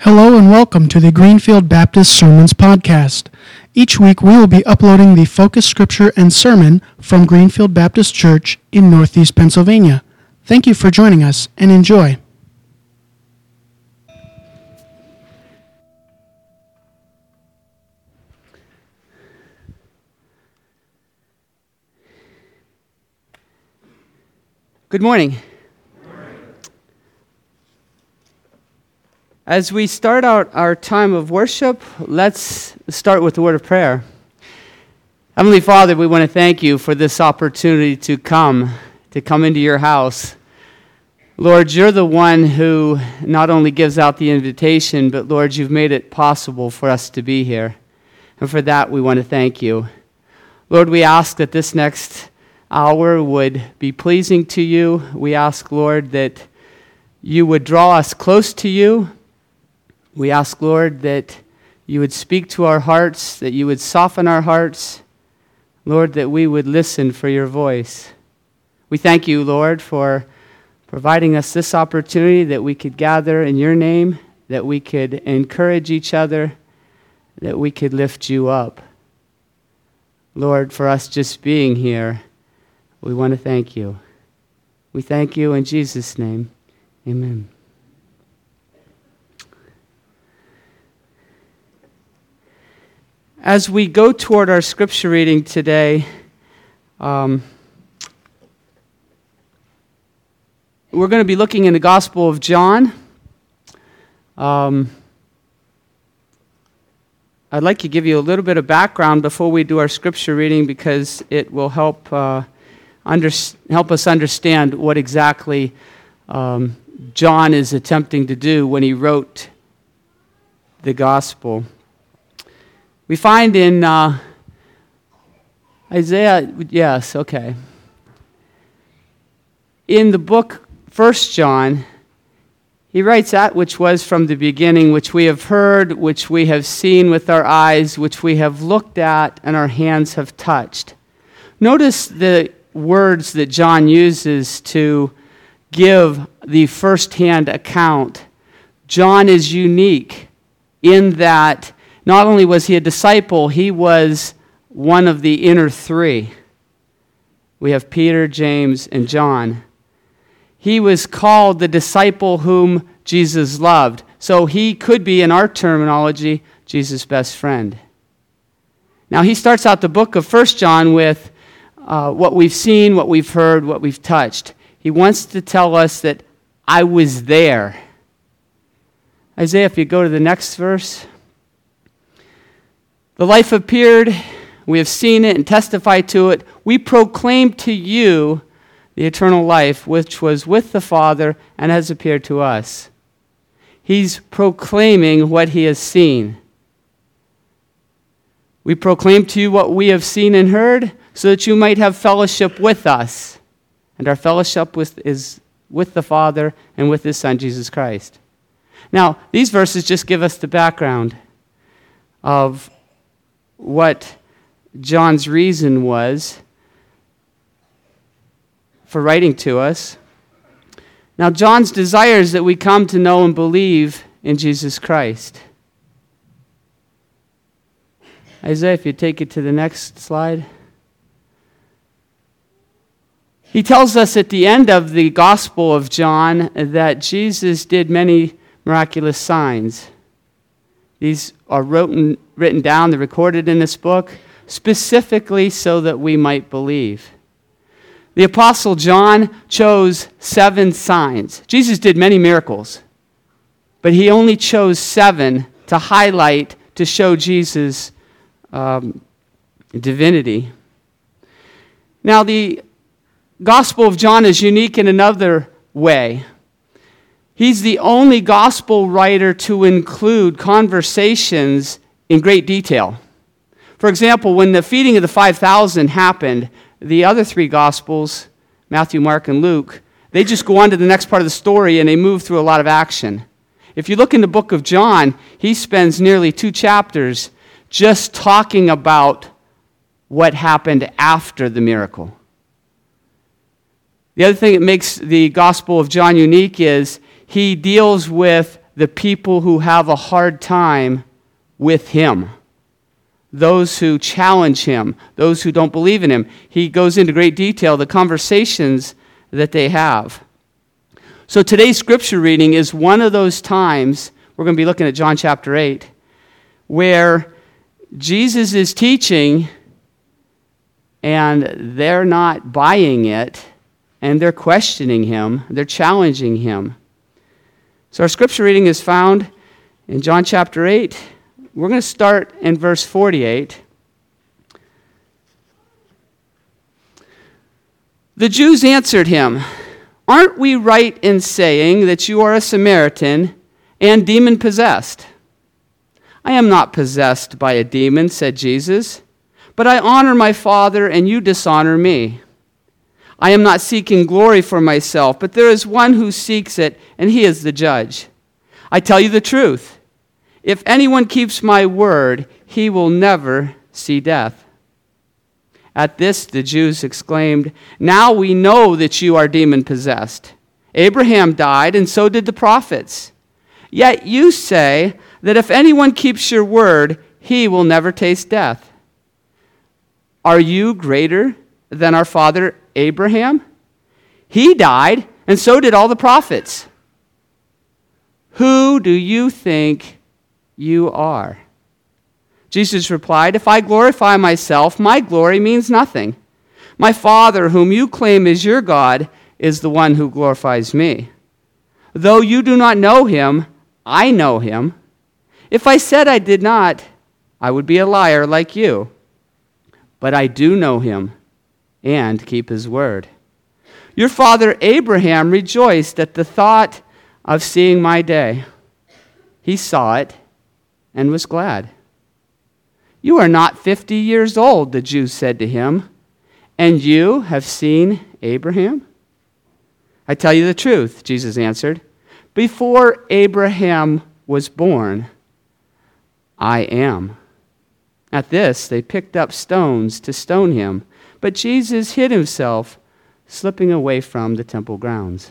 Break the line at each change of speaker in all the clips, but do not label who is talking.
Hello and welcome to the Greenfield Baptist Sermons Podcast. Each week we will be uploading the focus scripture and sermon from Greenfield Baptist Church in Northeast Pennsylvania. Thank you for joining us and enjoy.
Good morning. As we start out our time of worship, let's start with the word of prayer. Heavenly Father, we want to thank you for this opportunity to come, to come into your house. Lord, you're the one who not only gives out the invitation, but Lord, you've made it possible for us to be here. And for that, we want to thank you. Lord, we ask that this next hour would be pleasing to you. We ask, Lord, that you would draw us close to you we ask, Lord, that you would speak to our hearts, that you would soften our hearts, Lord, that we would listen for your voice. We thank you, Lord, for providing us this opportunity that we could gather in your name, that we could encourage each other, that we could lift you up. Lord, for us just being here, we want to thank you. We thank you in Jesus' name. Amen. As we go toward our scripture reading today, um, we're going to be looking in the Gospel of John. Um, I'd like to give you a little bit of background before we do our scripture reading because it will help, uh, under, help us understand what exactly um, John is attempting to do when he wrote the Gospel. We find in uh, Isaiah, yes, okay. In the book First John, he writes that which was from the beginning, which we have heard, which we have seen with our eyes, which we have looked at, and our hands have touched. Notice the words that John uses to give the first hand account. John is unique in that not only was he a disciple, he was one of the inner three. We have Peter, James, and John. He was called the disciple whom Jesus loved. So he could be, in our terminology, Jesus' best friend. Now, he starts out the book of 1 John with uh, what we've seen, what we've heard, what we've touched. He wants to tell us that I was there. Isaiah, if you go to the next verse. The life appeared, we have seen it and testified to it. We proclaim to you the eternal life which was with the Father and has appeared to us. He's proclaiming what he has seen. We proclaim to you what we have seen and heard so that you might have fellowship with us. And our fellowship with, is with the Father and with his Son, Jesus Christ. Now, these verses just give us the background of what John's reason was for writing to us. Now, John's desire is that we come to know and believe in Jesus Christ. Isaiah, if you take it to the next slide. He tells us at the end of the Gospel of John that Jesus did many miraculous signs. These are written, written down, they're recorded in this book, specifically so that we might believe. The Apostle John chose seven signs. Jesus did many miracles, but he only chose seven to highlight, to show Jesus' um, divinity. Now, the Gospel of John is unique in another way. He's the only gospel writer to include conversations in great detail. For example, when the feeding of the 5,000 happened, the other three gospels, Matthew, Mark, and Luke, they just go on to the next part of the story and they move through a lot of action. If you look in the book of John, he spends nearly two chapters just talking about what happened after the miracle. The other thing that makes the Gospel of John unique is he deals with the people who have a hard time with him, those who challenge him, those who don't believe in him. He goes into great detail the conversations that they have. So today's scripture reading is one of those times, we're going to be looking at John chapter 8, where Jesus is teaching and they're not buying it and they're questioning him, they're challenging him. So our scripture reading is found in John chapter 8. We're going to start in verse 48. The Jews answered him, Aren't we right in saying that you are a Samaritan and demon possessed? I am not possessed by a demon, said Jesus, but I honor my Father, and you dishonor me. I am not seeking glory for myself, but there is one who seeks it, and he is the judge. I tell you the truth. If anyone keeps my word, he will never see death. At this, the Jews exclaimed, Now we know that you are demon possessed. Abraham died, and so did the prophets. Yet you say that if anyone keeps your word, he will never taste death. Are you greater than our father Abraham? He died, and so did all the prophets. Who do you think you are? Jesus replied, If I glorify myself, my glory means nothing. My Father, whom you claim is your God, is the one who glorifies me. Though you do not know him, I know him. If I said I did not, I would be a liar like you. But I do know him and keep his word. Your father Abraham rejoiced at the thought of seeing my day. He saw it and was glad. You are not fifty years old, the Jews said to him, and you have seen Abraham? I tell you the truth, Jesus answered. Before Abraham was born, I am. At this, they picked up stones to stone him, but Jesus hid himself, slipping away from the temple grounds.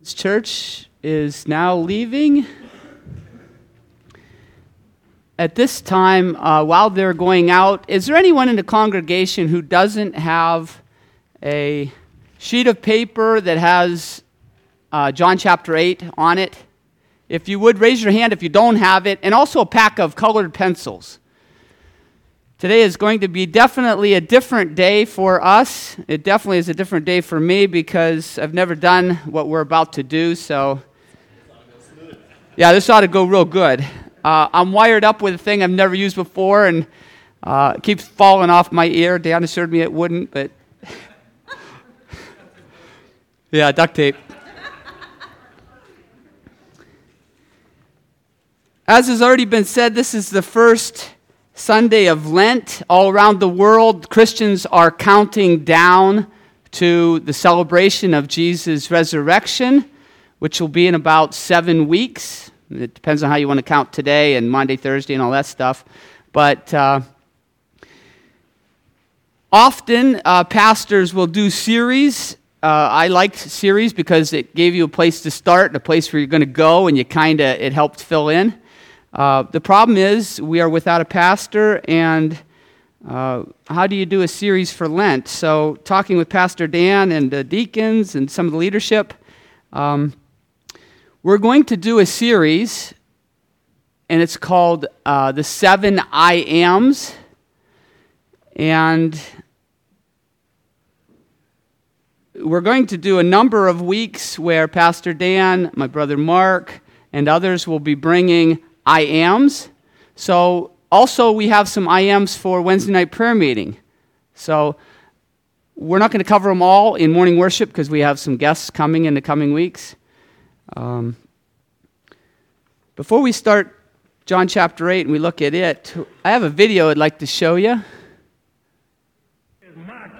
This church is now leaving. At this time, uh, while they're going out, is there anyone in the congregation who doesn't have a sheet of paper that has uh, John chapter 8 on it? If you would, raise your hand if you don't have it, and also a pack of colored pencils. Today is going to be definitely a different day for us. It definitely is a different day for me because I've never done what we're about to do. So, yeah, this ought to go real good. Uh, I'm wired up with a thing I've never used before, and uh, it keeps falling off my ear. Dan assured me it wouldn't, but yeah, duct tape. As has already been said, this is the first Sunday of Lent. All around the world, Christians are counting down to the celebration of Jesus' resurrection, which will be in about seven weeks. It depends on how you want to count today and Monday, Thursday, and all that stuff. But uh, often, uh, pastors will do series. Uh, I liked series because it gave you a place to start, a place where you're going to go, and you kind of it helped fill in. Uh, the problem is, we are without a pastor, and uh, how do you do a series for Lent? So, talking with Pastor Dan and the deacons and some of the leadership, um, we're going to do a series, and it's called uh, The Seven I Ams. And we're going to do a number of weeks where Pastor Dan, my brother Mark, and others will be bringing I ams. So also we have some I ams for Wednesday night prayer meeting. So we're not going to cover them all in morning worship because we have some guests coming in the coming weeks. Um, before we start John chapter 8 and we look at it, I have a video I'd like to show you.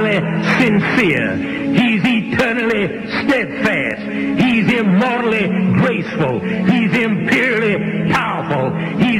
Entirely sincere. He's eternally steadfast. He's immortally graceful. He's imperially powerful. He's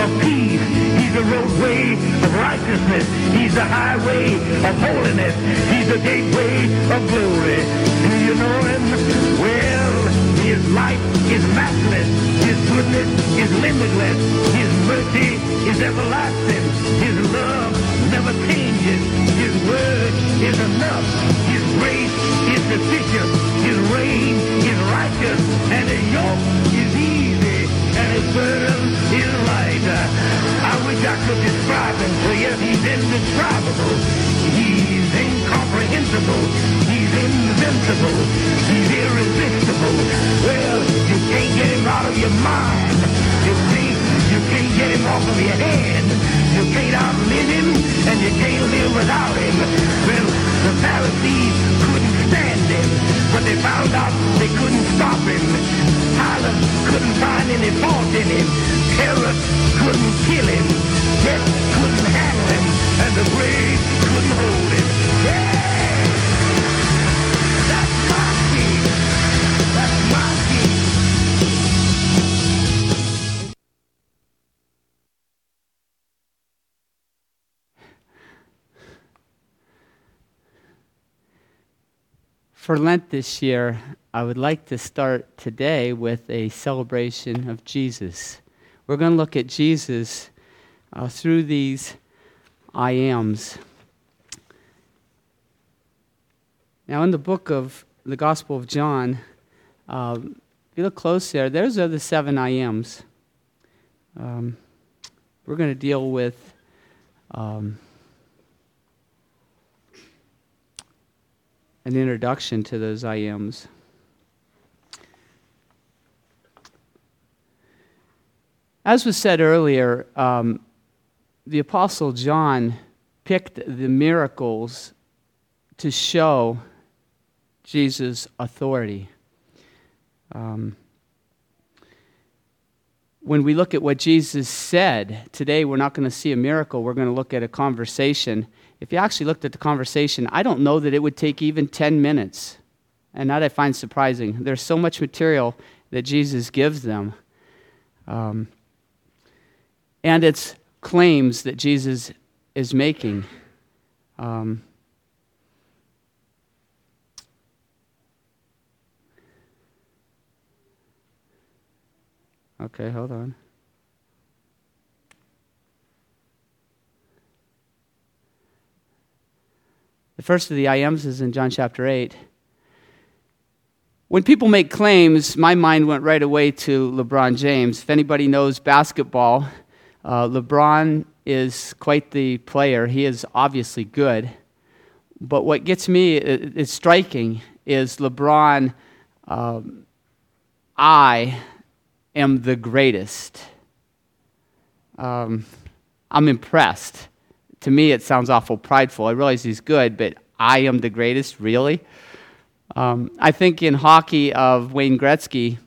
of peace. He's the roadway of righteousness. He's the highway of holiness. He's the gateway of glory. Do you know him? Well, his life is matchless. His goodness is limitless. His mercy is everlasting. His love never changes. His word is enough. His grace is sufficient. His reign is righteous. And his yoke is easy. And his burden is light. Uh, I wish I could describe him to you. He's indescribable. He's incomprehensible. He's invincible. He's irresistible. Well, you can't get him out of your mind. You can't, you can't get him off of your head. You can't outlive him, and you can't live without him. Well, the Pharisees couldn't stand him, but they found out they couldn't stop him. Pilate couldn't find any fault in him. Herod couldn't kill him. Death couldn't handle him, and the grave couldn't hold him. Yeah!
For Lent this year, I would like to start today with a celebration of Jesus. We're going to look at Jesus uh, through these I ams. Now, in the book of the Gospel of John, um, if you look close there, those are the seven I ams. Um, we're going to deal with um, an introduction to those I ams. As was said earlier, um, the Apostle John picked the miracles to show Jesus' authority. Um, when we look at what Jesus said, today we're not going to see a miracle, we're going to look at a conversation. If you actually looked at the conversation, I don't know that it would take even 10 minutes. And that I find surprising. There's so much material that Jesus gives them. Um, and it's claims that Jesus is making. Um, okay, hold on. The first of the I ams is in John chapter 8. when people make claims, my mind went right away to LeBron James. If anybody knows basketball, uh, LeBron is quite the player. He is obviously good. But what gets me is striking is LeBron, um, I am the greatest. Um, I'm impressed. To me, it sounds awful prideful. I realize he's good, but I am the greatest, really? Um, I think in hockey of Wayne Gretzky,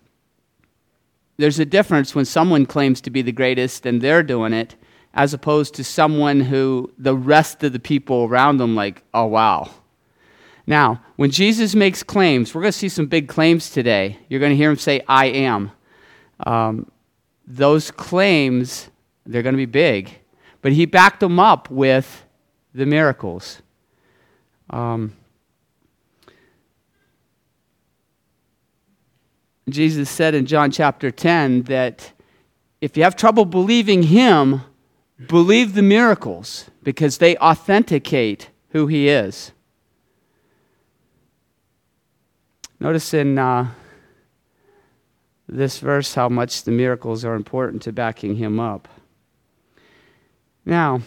there's a difference when someone claims to be the greatest and they're doing it, as opposed to someone who the rest of the people around them, like, oh, wow. Now, when Jesus makes claims, we're going to see some big claims today. You're going to hear him say, I am. Um, those claims, they're going to be big. But he backed them up with the miracles. Um, Jesus said in John chapter 10 that if you have trouble believing him, believe the miracles because they authenticate who he is. Notice in uh, this verse how much the miracles are important to backing him up. Now,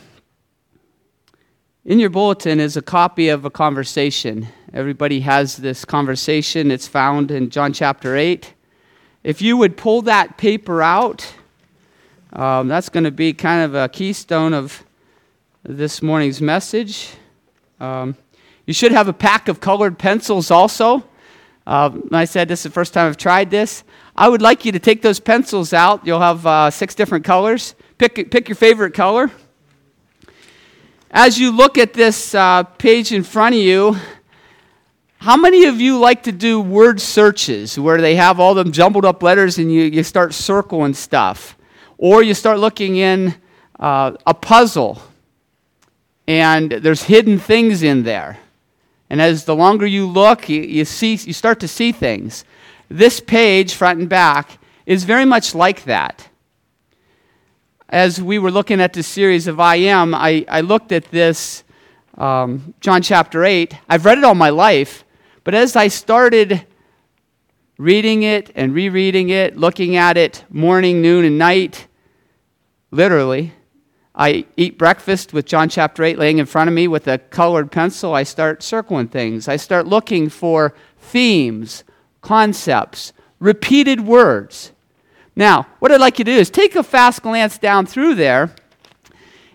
in your bulletin is a copy of a conversation. Everybody has this conversation. It's found in John chapter 8. If you would pull that paper out, um, that's going to be kind of a keystone of this morning's message. Um, you should have a pack of colored pencils also. Uh, I said this is the first time I've tried this. I would like you to take those pencils out. You'll have uh, six different colors. Pick, pick your favorite color. As you look at this uh, page in front of you, how many of you like to do word searches where they have all them jumbled up letters and you, you start circling stuff? Or you start looking in uh, a puzzle and there's hidden things in there. And as the longer you look, you, you, see, you start to see things. This page, front and back, is very much like that as we were looking at this series of I Am, I, I looked at this, um, John chapter 8. I've read it all my life, but as I started reading it and rereading it, looking at it morning, noon, and night, literally, I eat breakfast with John chapter 8 laying in front of me with a colored pencil. I start circling things. I start looking for themes, concepts, repeated words. Now, what I'd like you to do is take a fast glance down through there,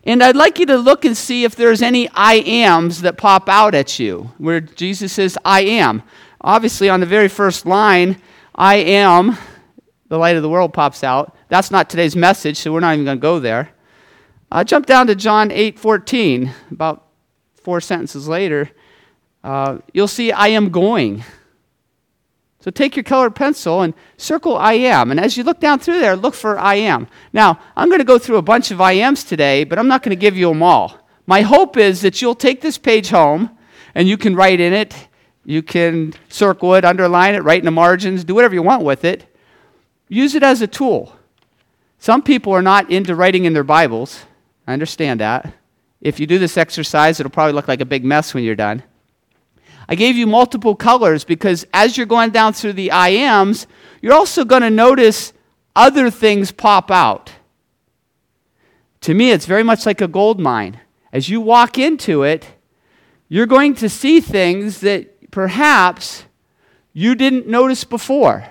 and I'd like you to look and see if there's any I ams that pop out at you, where Jesus says, I am. Obviously, on the very first line, I am, the light of the world pops out. That's not today's message, so we're not even going to go there. Uh, jump down to John 8 14, about four sentences later. Uh, you'll see, I am going. So take your colored pencil and circle I am. And as you look down through there, look for I am. Now, I'm going to go through a bunch of I ams today, but I'm not going to give you them all. My hope is that you'll take this page home and you can write in it. You can circle it, underline it, write in the margins, do whatever you want with it. Use it as a tool. Some people are not into writing in their Bibles. I understand that. If you do this exercise, it'll probably look like a big mess when you're done. I gave you multiple colors because as you're going down through the I ams, you're also going to notice other things pop out. To me, it's very much like a gold mine. As you walk into it, you're going to see things that perhaps you didn't notice before.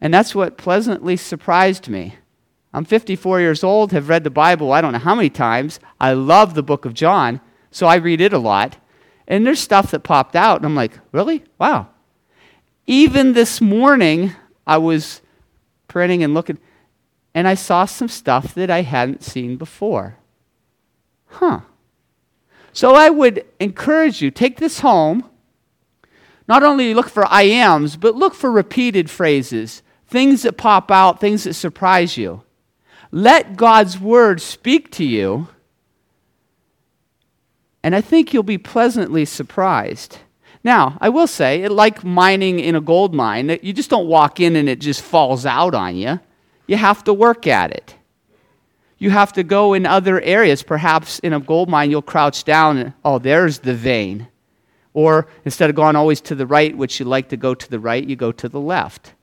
And that's what pleasantly surprised me. I'm 54 years old, have read the Bible I don't know how many times. I love the book of John, so I read it a lot. And there's stuff that popped out, and I'm like, really? Wow. Even this morning, I was printing and looking, and I saw some stuff that I hadn't seen before. Huh. So I would encourage you take this home. Not only look for I ams, but look for repeated phrases, things that pop out, things that surprise you. Let God's word speak to you and I think you'll be pleasantly surprised. Now, I will say, like mining in a gold mine, you just don't walk in and it just falls out on you. You have to work at it. You have to go in other areas. Perhaps in a gold mine, you'll crouch down and, oh, there's the vein. Or instead of going always to the right, which you like to go to the right, you go to the left.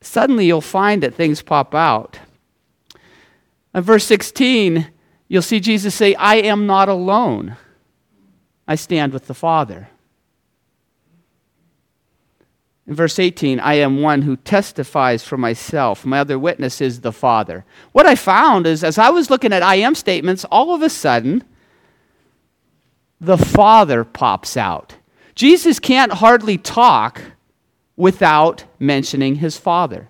Suddenly you'll find that things pop out. In verse 16, you'll see Jesus say, I am not alone. I stand with the Father. In verse 18, I am one who testifies for myself. My other witness is the Father. What I found is, as I was looking at I am statements, all of a sudden, the Father pops out. Jesus can't hardly talk without mentioning his Father.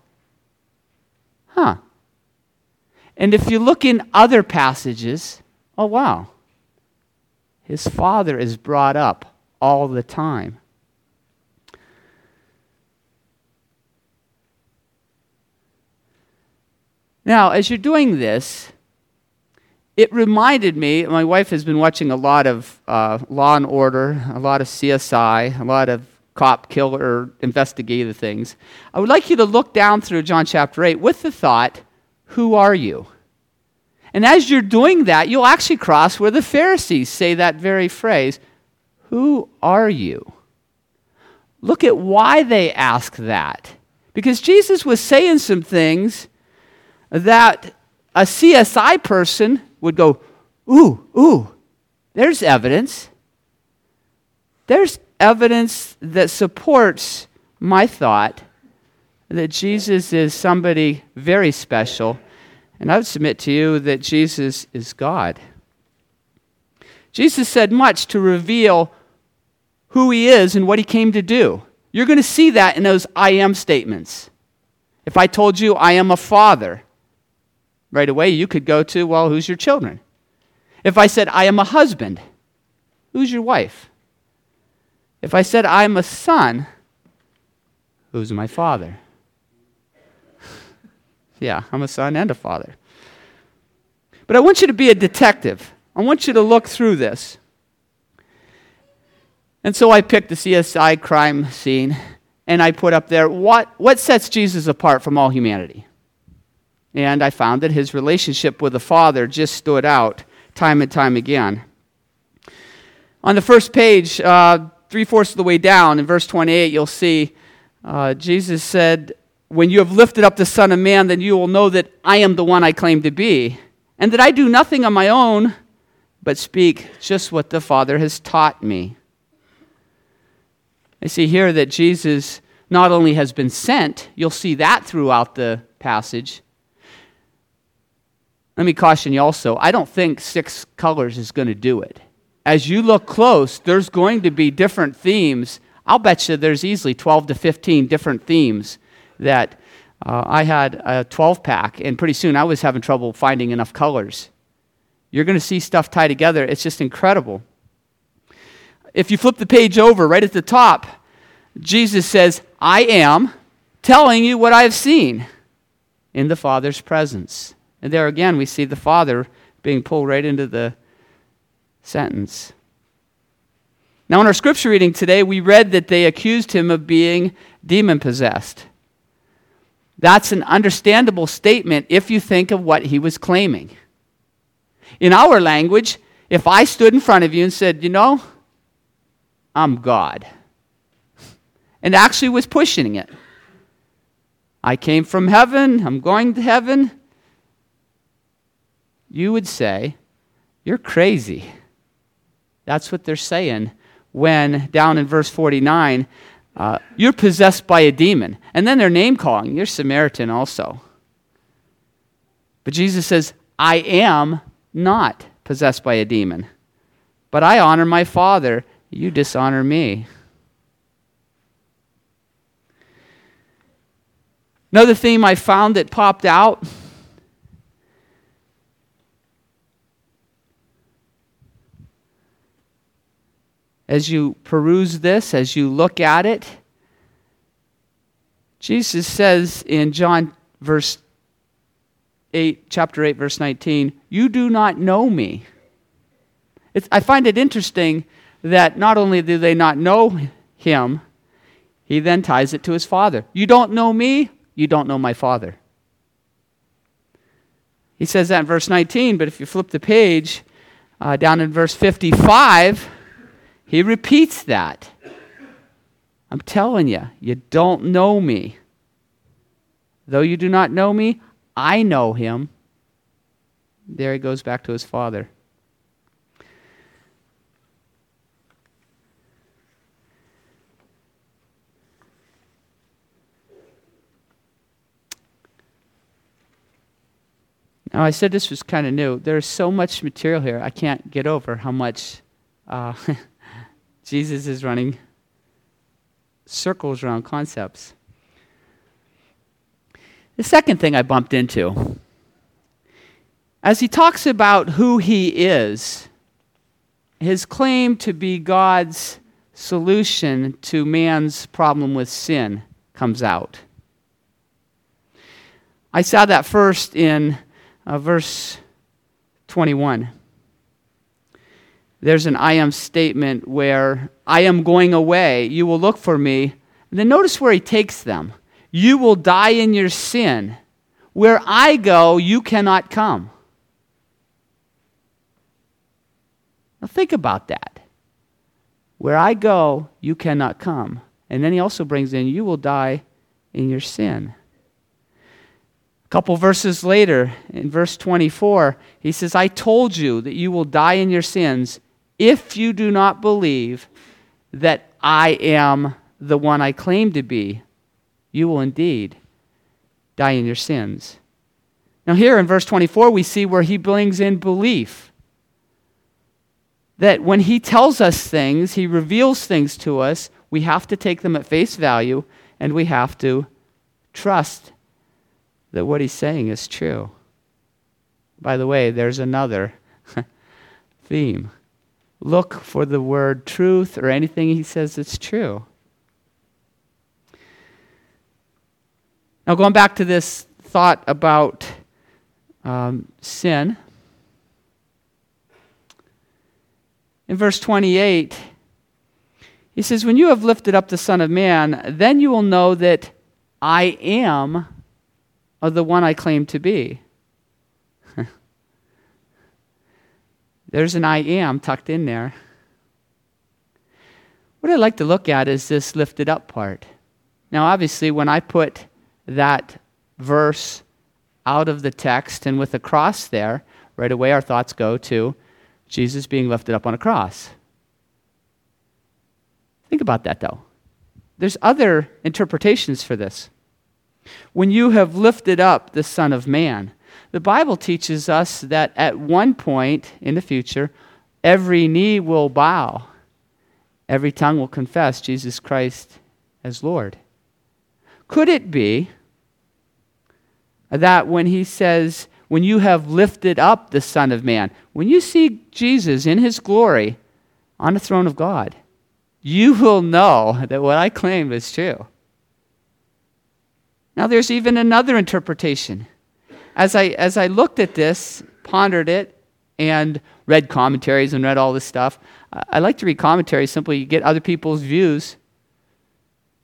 Huh. And if you look in other passages, oh wow, his Father is brought up all the time. Now, as you're doing this, it reminded me, my wife has been watching a lot of uh, Law and Order, a lot of CSI, a lot of cop, killer, investigative things. I would like you to look down through John chapter 8 with the thought, Who are you? And as you're doing that, you'll actually cross where the Pharisees say that very phrase, Who are you? Look at why they ask that. Because Jesus was saying some things that a CSI person would go, Ooh, ooh, there's evidence. There's evidence that supports my thought that Jesus is somebody very special. And I would submit to you that Jesus is God. Jesus said much to reveal who he is and what he came to do. You're going to see that in those I am statements. If I told you I am a father, right away you could go to, well, who's your children? If I said I am a husband, who's your wife? If I said I'm a son, who's my father? Yeah, I'm a son and a father. But I want you to be a detective. I want you to look through this. And so I picked the CSI crime scene and I put up there what, what sets Jesus apart from all humanity? And I found that his relationship with the Father just stood out time and time again. On the first page, uh, three fourths of the way down, in verse 28, you'll see uh, Jesus said, When you have lifted up the Son of Man, then you will know that I am the one I claim to be, and that I do nothing on my own, but speak just what the Father has taught me. I see here that Jesus not only has been sent, you'll see that throughout the passage, let me caution you also, I don't think six colors is going to do it. As you look close, there's going to be different themes. I'll bet you there's easily 12 to 15 different themes that uh, I had a 12 pack, and pretty soon I was having trouble finding enough colors. You're going to see stuff tie together. It's just incredible. If you flip the page over, right at the top, Jesus says, I am telling you what I have seen in the Father's presence. And there again, we see the Father being pulled right into the sentence. Now, in our scripture reading today, we read that they accused him of being demon possessed. That's an understandable statement if you think of what he was claiming. In our language, if I stood in front of you and said, You know, I'm God, and actually was pushing it, I came from heaven, I'm going to heaven, you would say, You're crazy. That's what they're saying when, down in verse 49, uh, you're possessed by a demon. And then they're name calling. You're Samaritan also. But Jesus says, I am not possessed by a demon, but I honor my Father. You dishonor me. Another theme I found that popped out as you peruse this, as you look at it, Jesus says in John verse 8, chapter 8, verse 19, You do not know me. It's, I find it interesting that not only do they not know him, he then ties it to his father. You don't know me, you don't know my father. He says that in verse 19, but if you flip the page uh, down in verse 55, He repeats that. I'm telling you, you don't know me. Though you do not know me, I know him. There he goes back to his father. Now, I said this was kind of new. There's so much material here, I can't get over how much uh, Jesus is running circles around concepts. The second thing I bumped into, as he talks about who he is, his claim to be God's solution to man's problem with sin comes out. I saw that first in uh, verse 21. There's an I am statement where I am going away. You will look for me. And then notice where he takes them. You will die in your sin. Where I go, you cannot come. Now think about that. Where I go, you cannot come. And then he also brings in, you will die in your sin A couple verses later, in verse 24, he says, I told you that you will die in your sins if you do not believe that I am the one I claim to be. You will indeed die in your sins. Now, here in verse 24, we see where he brings in belief. That when he tells us things, he reveals things to us, we have to take them at face value and we have to trust that what he's saying is true. By the way, there's another theme. Look for the word truth or anything he says that's true. Now, going back to this thought about um, sin, in verse 28, he says, When you have lifted up the Son of Man, then you will know that I am of the one I claim to be. There's an I am tucked in there. What I'd like to look at is this lifted up part. Now, obviously, when I put that verse out of the text and with a cross there, right away our thoughts go to Jesus being lifted up on a cross. Think about that, though. There's other interpretations for this when you have lifted up the Son of Man. The Bible teaches us that at one point in the future, every knee will bow, every tongue will confess Jesus Christ as Lord. Could it be that when he says, when you have lifted up the Son of Man, when you see Jesus in his glory on the throne of God, you will know that what I claim is true. Now, there's even another interpretation. As I, as I looked at this, pondered it, and read commentaries and read all this stuff, I like to read commentaries simply you get other people's views.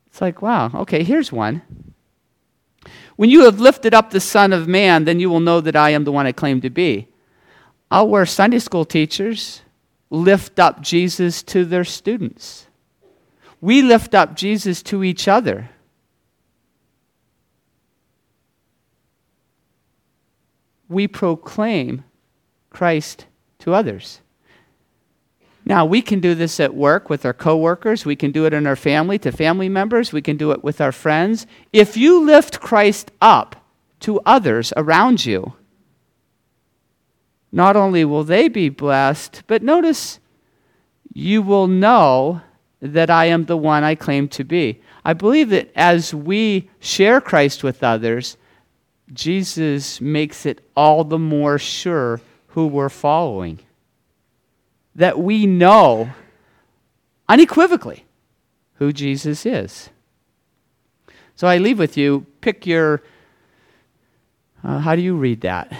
It's like, wow, okay, here's one. When you have lifted up the Son of Man, then you will know that I am the one I claim to be. Our Sunday school teachers lift up Jesus to their students. We lift up Jesus to each other. We proclaim Christ to others. Now, we can do this at work with our coworkers. We can do it in our family to family members. We can do it with our friends. If you lift Christ up to others around you, not only will they be blessed, but notice you will know that I am the one I claim to be. I believe that as we share Christ with others, Jesus makes it all the more sure who we're following. That we know unequivocally who Jesus is. So I leave with you, pick your, uh, how do you read that?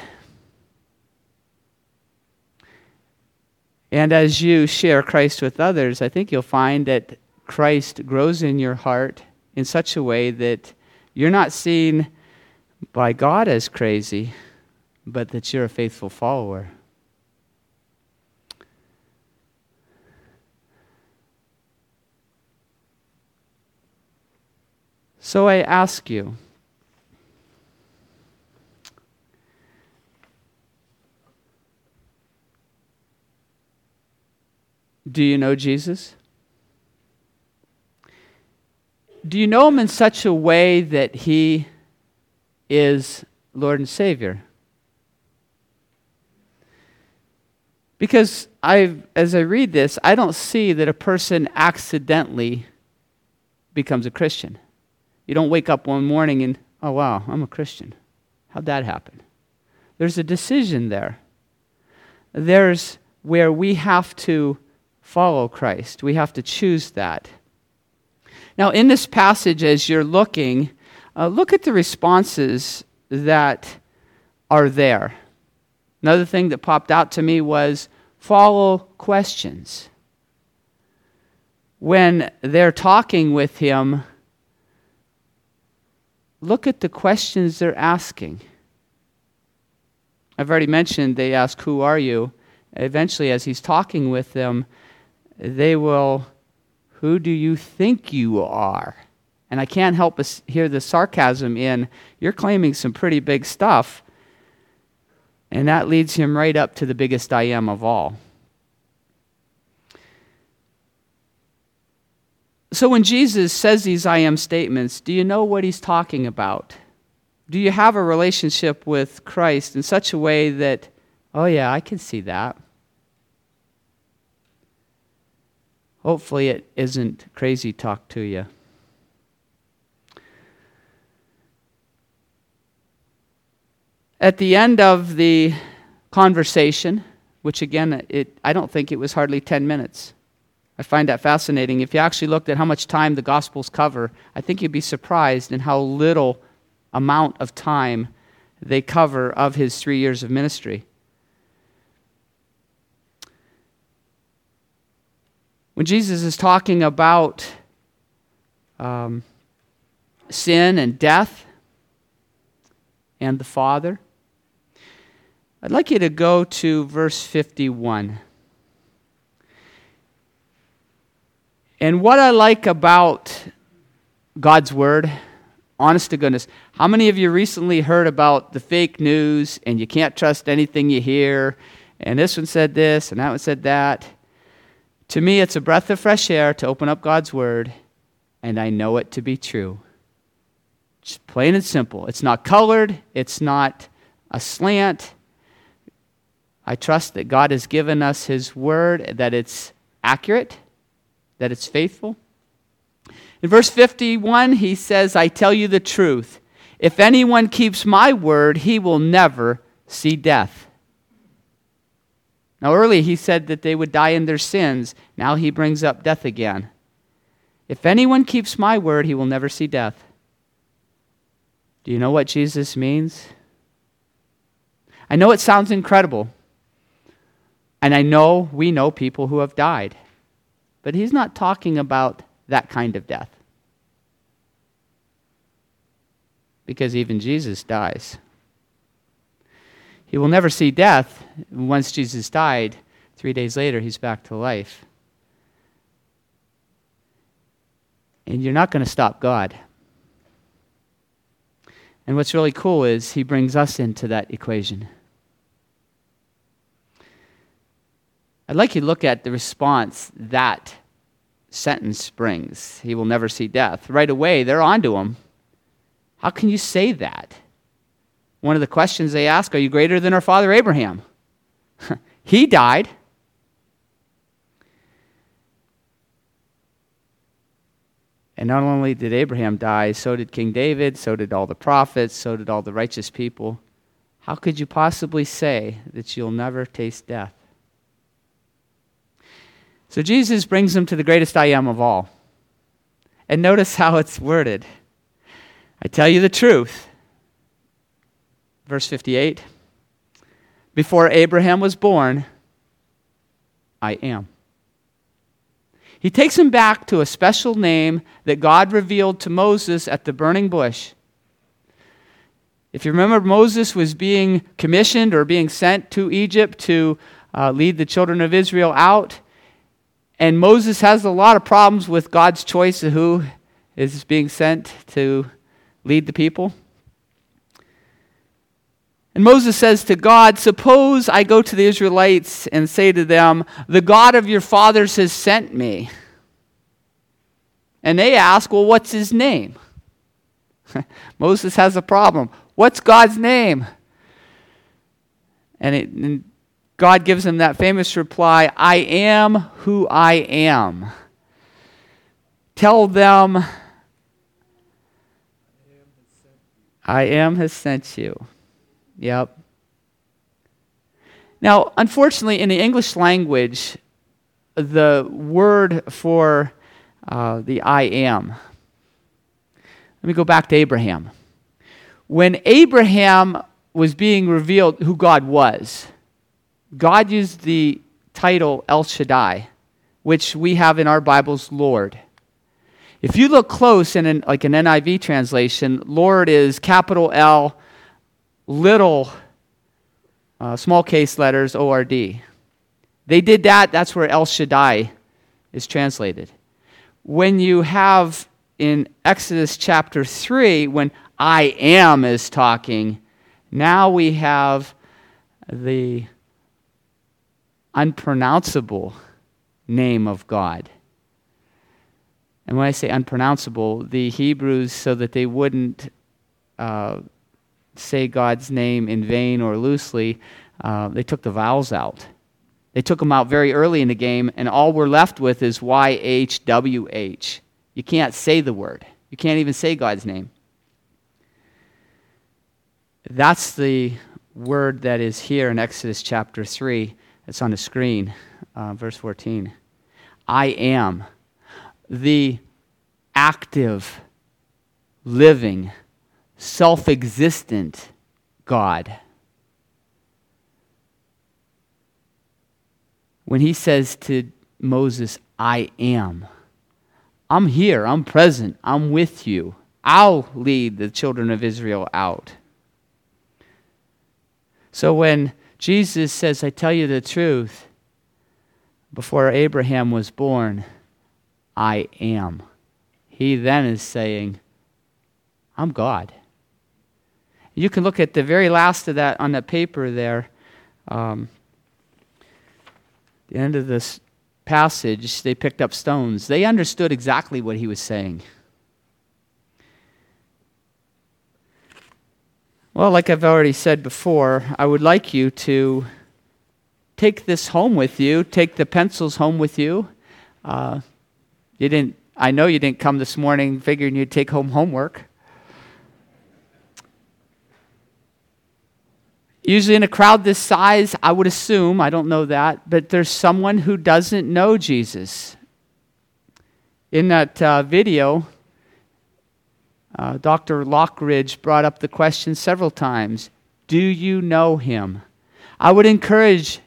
And as you share Christ with others, I think you'll find that Christ grows in your heart in such a way that you're not seeing by God as crazy, but that you're a faithful follower. So I ask you, Do you know Jesus? Do you know him in such a way that he is Lord and Savior? Because I, as I read this, I don't see that a person accidentally becomes a Christian. You don't wake up one morning and, oh, wow, I'm a Christian. How'd that happen? There's a decision there. There's where we have to follow Christ, we have to choose that. Now, in this passage, as you're looking, uh, look at the responses that are there. Another thing that popped out to me was follow questions. When they're talking with him, look at the questions they're asking. I've already mentioned they ask, Who are you? Eventually, as he's talking with them, they will who do you think you are? And I can't help but hear the sarcasm in, You're claiming some pretty big stuff. And that leads him right up to the biggest I am of all. So when Jesus says these I am statements, do you know what he's talking about? Do you have a relationship with Christ in such a way that, oh, yeah, I can see that? Hopefully, it isn't crazy talk to you. At the end of the conversation, which again, it, I don't think it was hardly 10 minutes. I find that fascinating. If you actually looked at how much time the Gospels cover, I think you'd be surprised in how little amount of time they cover of his three years of ministry. When Jesus is talking about um, sin and death and the Father, I'd like you to go to verse 51. And what I like about God's Word, honest to goodness, how many of you recently heard about the fake news and you can't trust anything you hear? And this one said this and that one said that. To me, it's a breath of fresh air to open up God's Word, and I know it to be true. Just plain and simple. It's not colored, it's not a slant. I trust that God has given us His Word, that it's accurate, that it's faithful. In verse 51, he says, I tell you the truth. If anyone keeps my word, he will never see death. Now, earlier he said that they would die in their sins. Now he brings up death again. If anyone keeps my word, he will never see death. Do you know what Jesus means? I know it sounds incredible. And I know we know people who have died. But he's not talking about that kind of death. Because even Jesus dies. He will never see death. Once Jesus died, three days later, he's back to life. And you're not going to stop God. And what's really cool is he brings us into that equation. I'd like you to look at the response that sentence brings. He will never see death. Right away, they're onto him. How can you say that? One of the questions they ask Are you greater than our father Abraham? he died. And not only did Abraham die, so did King David, so did all the prophets, so did all the righteous people. How could you possibly say that you'll never taste death? So Jesus brings them to the greatest I am of all. And notice how it's worded. I tell you the truth. Verse 58 Before Abraham was born, I am. He takes him back to a special name that God revealed to Moses at the burning bush. If you remember, Moses was being commissioned or being sent to Egypt to uh, lead the children of Israel out. And Moses has a lot of problems with God's choice of who is being sent to lead the people. And Moses says to God, Suppose I go to the Israelites and say to them, The God of your fathers has sent me. And they ask, Well, what's his name? Moses has a problem. What's God's name? And, it, and God gives him that famous reply I am who I am. Tell them, I am has sent you. Yep. Now, unfortunately, in the English language, the word for uh, the I am, let me go back to Abraham. When Abraham was being revealed who God was, God used the title El Shaddai, which we have in our Bibles, Lord. If you look close in an, like an NIV translation, Lord is capital L, little, uh, small case letters, O R D. They did that, that's where El Shaddai is translated. When you have in Exodus chapter 3, when I am is talking, now we have the unpronounceable name of God. And when I say unpronounceable, the Hebrews, so that they wouldn't uh, say God's name in vain or loosely, uh, they took the vowels out. They took them out very early in the game, and all we're left with is YHWH. You can't say the word, you can't even say God's name. That's the word that is here in Exodus chapter 3. It's on the screen, uh, verse 14. I am the active, living, self existent God. When he says to Moses, I am, I'm here, I'm present, I'm with you. I'll lead the children of Israel out. So when Jesus says, I tell you the truth, before Abraham was born, I am. He then is saying, I'm God. You can look at the very last of that on the paper there. Um, the end of this passage, they picked up stones. They understood exactly what he was saying. Well, like I've already said before, I would like you to take this home with you, take the pencils home with you. Uh, you didn't, I know you didn't come this morning figuring you'd take home homework. Usually, in a crowd this size, I would assume, I don't know that, but there's someone who doesn't know Jesus. In that uh, video, uh, Dr. Lockridge brought up the question several times Do you know him? I would encourage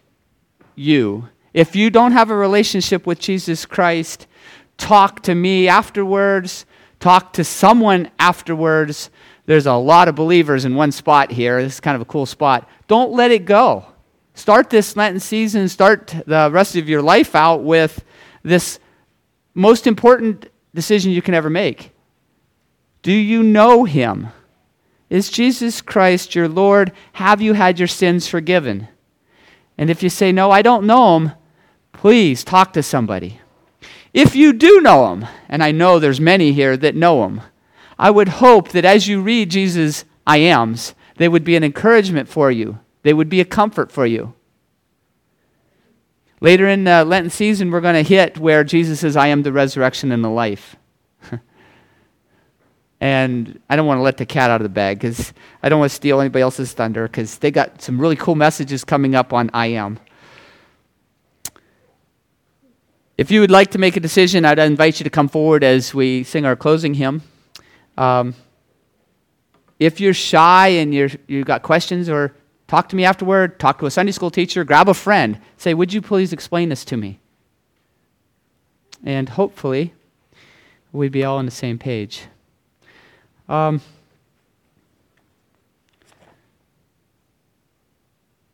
you, if you don't have a relationship with Jesus Christ, talk to me afterwards, talk to someone afterwards. There's a lot of believers in one spot here. This is kind of a cool spot. Don't let it go. Start this Lenten season, start the rest of your life out with this most important decision you can ever make do you know him? Is Jesus Christ your Lord? Have you had your sins forgiven? And if you say, No, I don't know him, please talk to somebody. If you do know him, and I know there's many here that know him, I would hope that as you read Jesus' I ams, they would be an encouragement for you, they would be a comfort for you. Later in the Lenten season, we're going to hit where Jesus says, I am the resurrection and the life. And I don't want to let the cat out of the bag because I don't want to steal anybody else's thunder because they got some really cool messages coming up on I Am. If you would like to make a decision, I'd invite you to come forward as we sing our closing hymn. Um, if you're shy and you're, you've got questions, or talk to me afterward, talk to a Sunday school teacher, grab a friend, say, Would you please explain this to me? And hopefully, we'd be all on the same page. Um,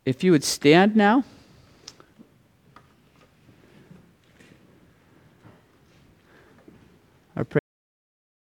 if you would stand now.